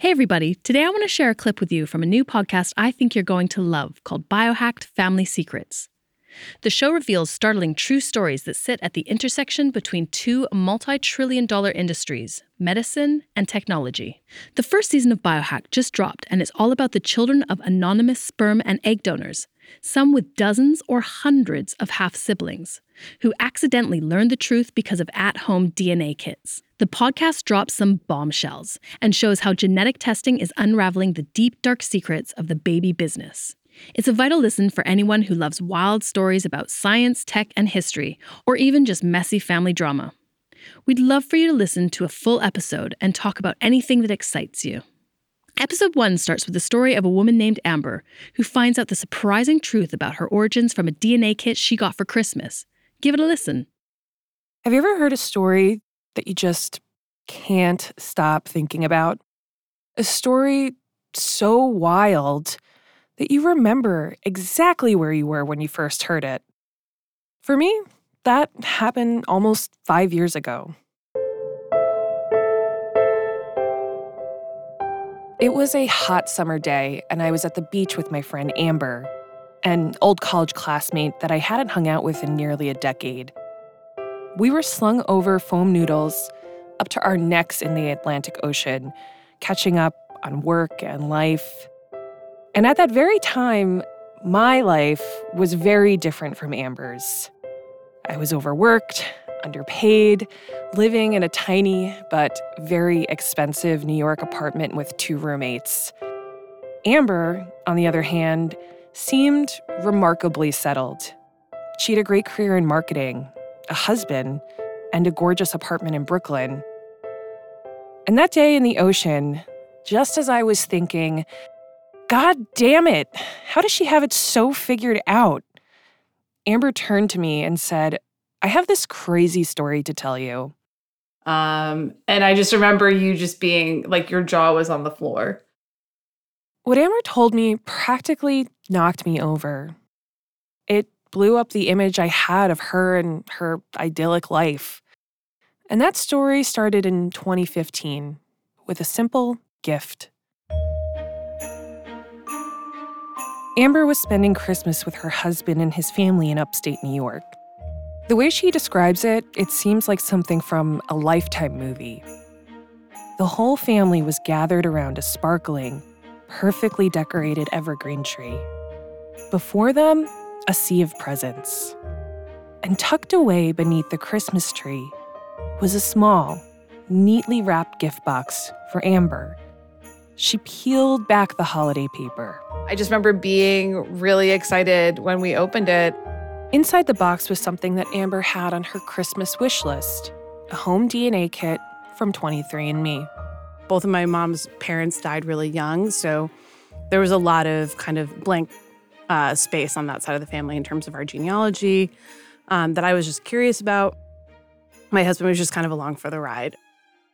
Hey, everybody. Today I want to share a clip with you from a new podcast I think you're going to love called Biohacked Family Secrets. The show reveals startling true stories that sit at the intersection between two multi trillion dollar industries medicine and technology. The first season of Biohack just dropped, and it's all about the children of anonymous sperm and egg donors, some with dozens or hundreds of half siblings, who accidentally learned the truth because of at home DNA kits. The podcast drops some bombshells and shows how genetic testing is unraveling the deep, dark secrets of the baby business. It's a vital listen for anyone who loves wild stories about science, tech, and history, or even just messy family drama. We'd love for you to listen to a full episode and talk about anything that excites you. Episode 1 starts with the story of a woman named Amber who finds out the surprising truth about her origins from a DNA kit she got for Christmas. Give it a listen. Have you ever heard a story that you just can't stop thinking about. A story so wild that you remember exactly where you were when you first heard it. For me, that happened almost five years ago. It was a hot summer day, and I was at the beach with my friend Amber, an old college classmate that I hadn't hung out with in nearly a decade. We were slung over foam noodles up to our necks in the Atlantic Ocean, catching up on work and life. And at that very time, my life was very different from Amber's. I was overworked, underpaid, living in a tiny but very expensive New York apartment with two roommates. Amber, on the other hand, seemed remarkably settled. She had a great career in marketing, a husband, and a gorgeous apartment in Brooklyn. And that day in the ocean, just as I was thinking, God damn it, how does she have it so figured out? Amber turned to me and said, I have this crazy story to tell you. Um, and I just remember you just being like your jaw was on the floor. What Amber told me practically knocked me over. It blew up the image I had of her and her idyllic life. And that story started in 2015 with a simple gift. Amber was spending Christmas with her husband and his family in upstate New York. The way she describes it, it seems like something from a lifetime movie. The whole family was gathered around a sparkling, perfectly decorated evergreen tree. Before them, a sea of presents. And tucked away beneath the Christmas tree was a small, neatly wrapped gift box for Amber. She peeled back the holiday paper. I just remember being really excited when we opened it. Inside the box was something that Amber had on her Christmas wish list a home DNA kit from 23andMe. Both of my mom's parents died really young, so there was a lot of kind of blank uh, space on that side of the family in terms of our genealogy um, that I was just curious about. My husband was just kind of along for the ride.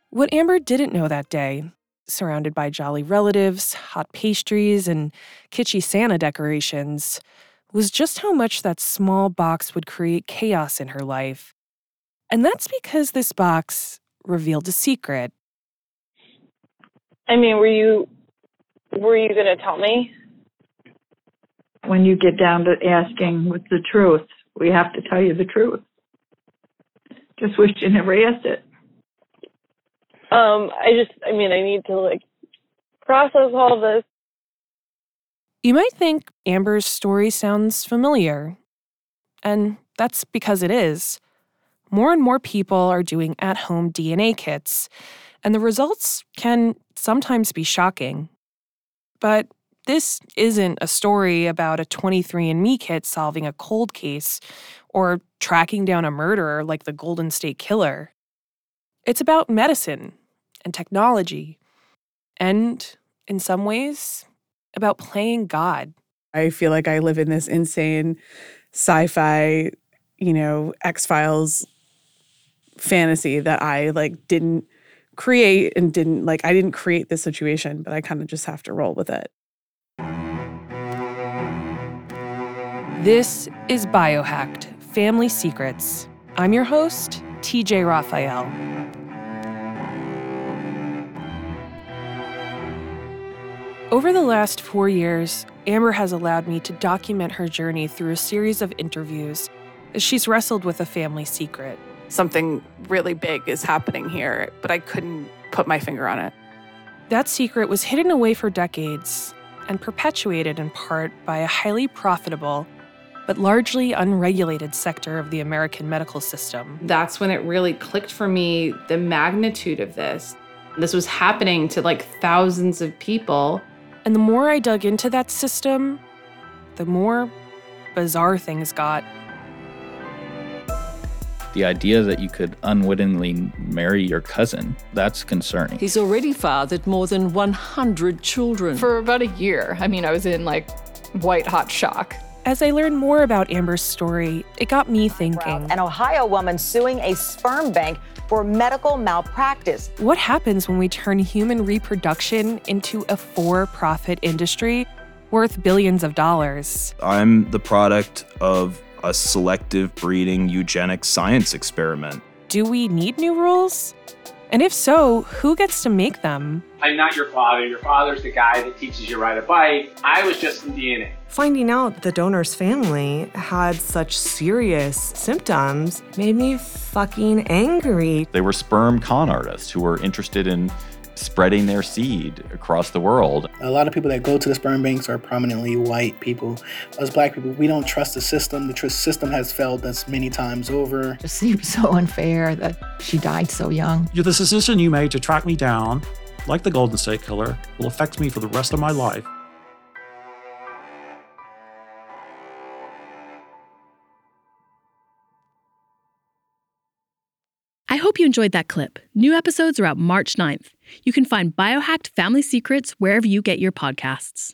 What Amber didn't know that day, surrounded by jolly relatives, hot pastries, and kitschy Santa decorations, was just how much that small box would create chaos in her life. And that's because this box revealed a secret. I mean, were you were you going to tell me? When you get down to asking with the truth, we have to tell you the truth. Just wish you never asked it. Um, I just, I mean, I need to like process all this. You might think Amber's story sounds familiar. And that's because it is. More and more people are doing at home DNA kits, and the results can sometimes be shocking. But this isn't a story about a 23andMe kit solving a cold case or tracking down a murderer like the Golden State Killer. It's about medicine and technology, and in some ways, about playing God. I feel like I live in this insane sci fi, you know, X Files fantasy that I like didn't create and didn't like, I didn't create this situation, but I kind of just have to roll with it. This is Biohacked Family Secrets. I'm your host, TJ Raphael. Over the last four years, Amber has allowed me to document her journey through a series of interviews as she's wrestled with a family secret. Something really big is happening here, but I couldn't put my finger on it. That secret was hidden away for decades and perpetuated in part by a highly profitable but largely unregulated sector of the American medical system. That's when it really clicked for me the magnitude of this. This was happening to like thousands of people. And the more I dug into that system, the more bizarre things got. The idea that you could unwittingly marry your cousin, that's concerning. He's already fathered more than 100 children. For about a year, I mean, I was in like white hot shock. As I learned more about Amber's story, it got me thinking An Ohio woman suing a sperm bank for medical malpractice. what happens when we turn human reproduction into a for profit industry worth billions of dollars? I'm the product of a selective breeding eugenic science experiment. Do we need new rules? And if so, who gets to make them? I'm not your father. Your father's the guy that teaches you to ride a bike. I was just the DNA. Finding out the donor's family had such serious symptoms made me fucking angry. They were sperm con artists who were interested in spreading their seed across the world. A lot of people that go to the sperm banks are prominently white people. Us black people, we don't trust the system. The tr- system has failed us many times over. It seems so unfair that she died so young. The decision you made to track me down, like the Golden State Killer, will affect me for the rest of my life. Hope you enjoyed that clip. New episodes are out March 9th. You can find Biohacked Family Secrets wherever you get your podcasts.